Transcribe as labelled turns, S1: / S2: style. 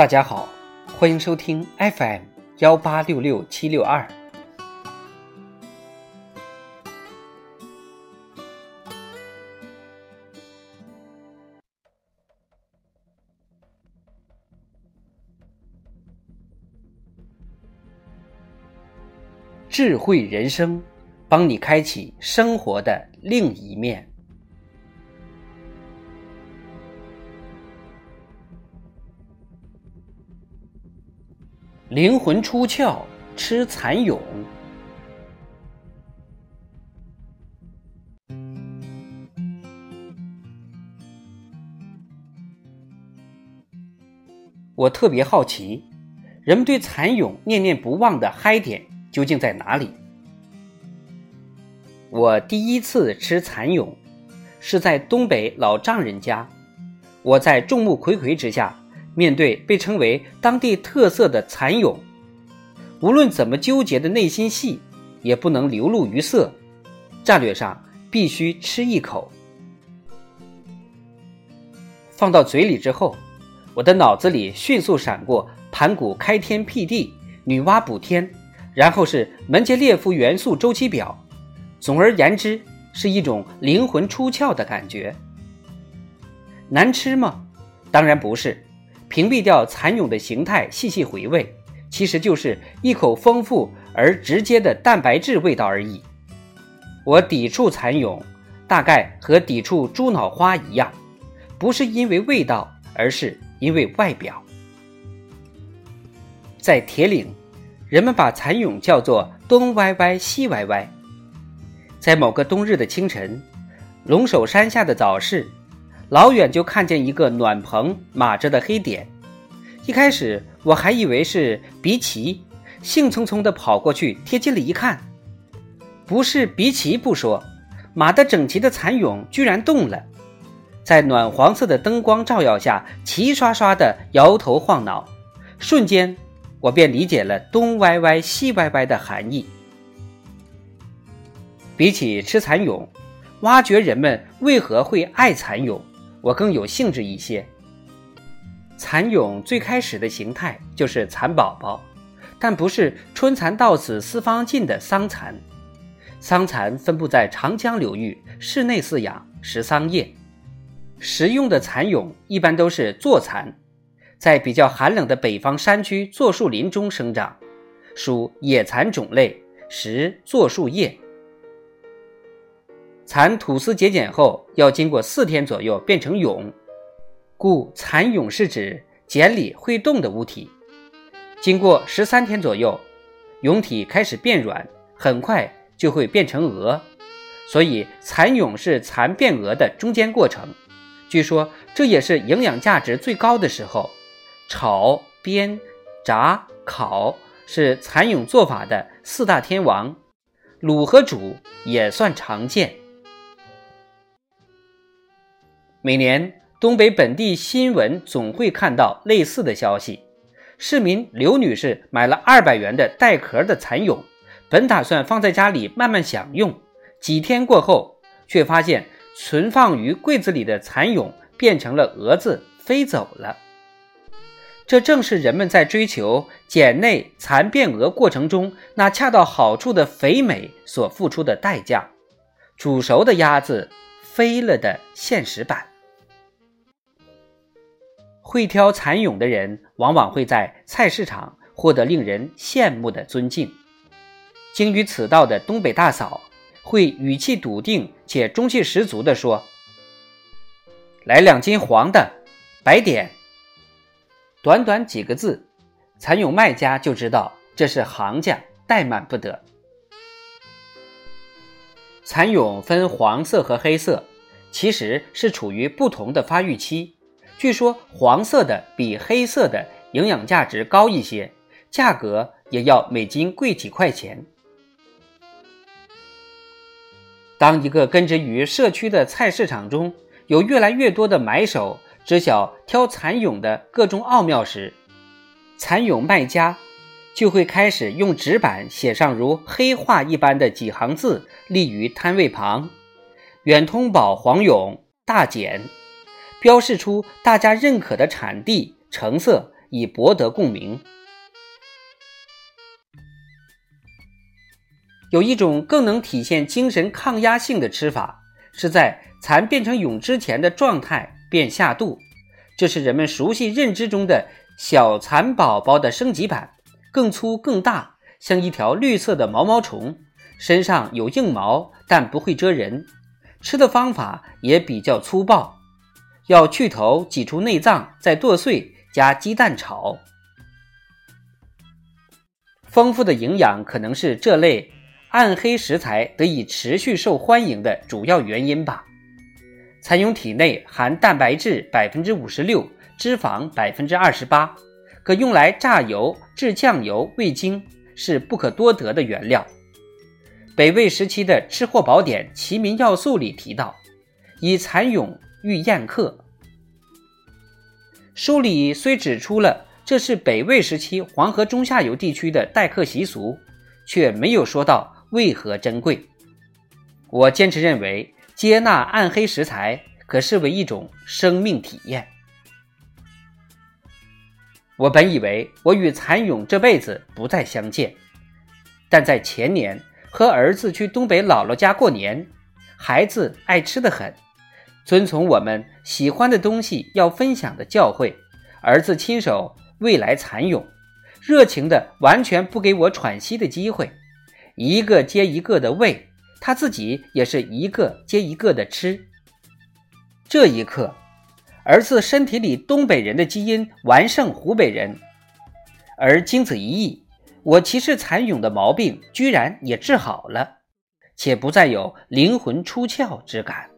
S1: 大家好，欢迎收听 FM 幺八六六七六二。智慧人生，帮你开启生活的另一面。灵魂出窍，吃蚕蛹。我特别好奇，人们对蚕蛹念念不忘的嗨点究竟在哪里？我第一次吃蚕蛹，是在东北老丈人家，我在众目睽睽之下。面对被称为当地特色的蚕蛹，无论怎么纠结的内心戏，也不能流露于色。战略上必须吃一口，放到嘴里之后，我的脑子里迅速闪过盘古开天辟地、女娲补天，然后是门捷列夫元素周期表。总而言之，是一种灵魂出窍的感觉。难吃吗？当然不是。屏蔽掉蚕蛹的形态，细细回味，其实就是一口丰富而直接的蛋白质味道而已。我抵触蚕蛹，大概和抵触猪脑花一样，不是因为味道，而是因为外表。在铁岭，人们把蚕蛹叫做东歪歪西歪歪。在某个冬日的清晨，龙首山下的早市。老远就看见一个暖棚码着的黑点，一开始我还以为是鼻鳍，兴冲冲地跑过去，贴近了一看，不是鼻鳍不说，码得整齐的蚕蛹居然动了，在暖黄色的灯光照耀下，齐刷刷地摇头晃脑，瞬间我便理解了东歪歪西歪歪的含义。比起吃蚕蛹，挖掘人们为何会爱蚕蛹。我更有兴致一些。蚕蛹最开始的形态就是蚕宝宝，但不是“春蚕到死丝方尽”的桑蚕。桑蚕分布在长江流域，室内饲养，食桑叶。食用的蚕蛹一般都是坐蚕，在比较寒冷的北方山区坐树林中生长，属野蚕种类，食坐树叶。蚕吐丝结茧后，要经过四天左右变成蛹，故蚕蛹是指茧里会动的物体。经过十三天左右，蛹体开始变软，很快就会变成蛾，所以蚕蛹是蚕变蛾的中间过程。据说这也是营养价值最高的时候。炒、煸、炸、烤是蚕蛹做法的四大天王，卤和煮也算常见。每年，东北本地新闻总会看到类似的消息。市民刘女士买了二百元的带壳的蚕蛹，本打算放在家里慢慢享用。几天过后，却发现存放于柜子里的蚕蛹变成了蛾子飞走了。这正是人们在追求茧内蚕变蛾过程中那恰到好处的肥美所付出的代价。煮熟的鸭子飞了的现实版。会挑蚕蛹的人，往往会在菜市场获得令人羡慕的尊敬。精于此道的东北大嫂会语气笃定且中气十足地说：“来两斤黄的，白点。”短短几个字，蚕蛹卖家就知道这是行家，怠慢不得。蚕蛹分黄色和黑色，其实是处于不同的发育期。据说黄色的比黑色的营养价值高一些，价格也要每斤贵几块钱。当一个根植于社区的菜市场中有越来越多的买手知晓挑蚕蛹的各种奥妙时，蚕蛹卖家就会开始用纸板写上如黑话一般的几行字，立于摊位旁：“远通宝黄蛹大减。”标示出大家认可的产地、成色以博得共鸣。有一种更能体现精神抗压性的吃法，是在蚕变成蛹之前的状态便下肚，这是人们熟悉认知中的小蚕宝宝的升级版，更粗更大，像一条绿色的毛毛虫，身上有硬毛，但不会蜇人。吃的方法也比较粗暴，要去头，挤出内脏，再剁碎，加鸡蛋炒。丰富的营养可能是这类。暗黑食材得以持续受欢迎的主要原因吧。蚕蛹体内含蛋白质百分之五十六，脂肪百分之二十八，可用来榨油、制酱油、味精，是不可多得的原料。北魏时期的《吃货宝典·齐民要素》里提到，以蚕蛹喻宴客。书里虽指出了这是北魏时期黄河中下游地区的待客习俗，却没有说到。为何珍贵？我坚持认为，接纳暗黑食材可视为一种生命体验。我本以为我与蚕蛹这辈子不再相见，但在前年和儿子去东北姥姥家过年，孩子爱吃的很，遵从我们喜欢的东西要分享的教诲，儿子亲手喂来蚕蛹，热情的完全不给我喘息的机会。一个接一个的喂，他自己也是一个接一个的吃。这一刻，儿子身体里东北人的基因完胜湖北人，而经此一役，我歧视蚕蛹的毛病居然也治好了，且不再有灵魂出窍之感。